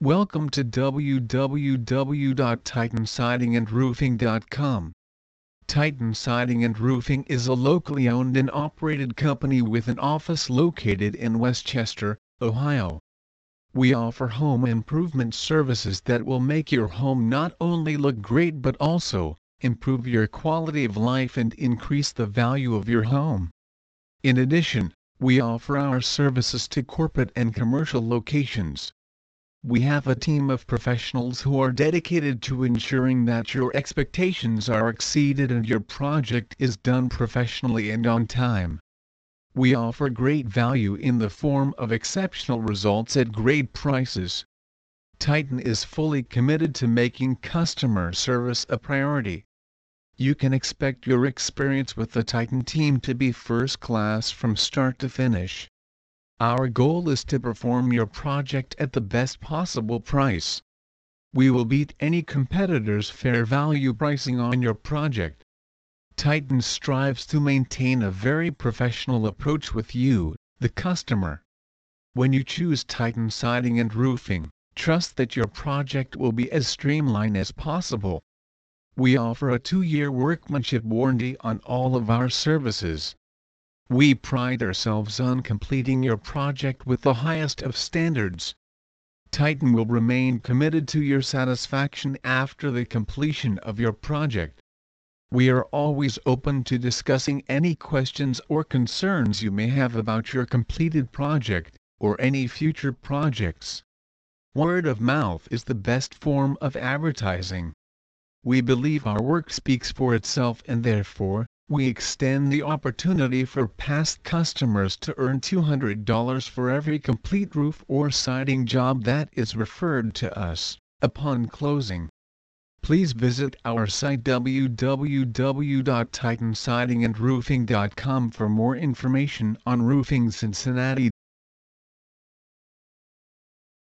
Welcome to www.titansidingandroofing.com. Titan Siding and Roofing is a locally owned and operated company with an office located in Westchester, Ohio. We offer home improvement services that will make your home not only look great but also improve your quality of life and increase the value of your home. In addition, we offer our services to corporate and commercial locations. We have a team of professionals who are dedicated to ensuring that your expectations are exceeded and your project is done professionally and on time. We offer great value in the form of exceptional results at great prices. Titan is fully committed to making customer service a priority. You can expect your experience with the Titan team to be first class from start to finish. Our goal is to perform your project at the best possible price. We will beat any competitor's fair value pricing on your project. Titan strives to maintain a very professional approach with you, the customer. When you choose Titan Siding and Roofing, trust that your project will be as streamlined as possible. We offer a two-year workmanship warranty on all of our services. We pride ourselves on completing your project with the highest of standards. Titan will remain committed to your satisfaction after the completion of your project. We are always open to discussing any questions or concerns you may have about your completed project, or any future projects. Word of mouth is the best form of advertising. We believe our work speaks for itself and therefore, we extend the opportunity for past customers to earn $200 for every complete roof or siding job that is referred to us, upon closing. Please visit our site www.titansidingandroofing.com for more information on Roofing Cincinnati.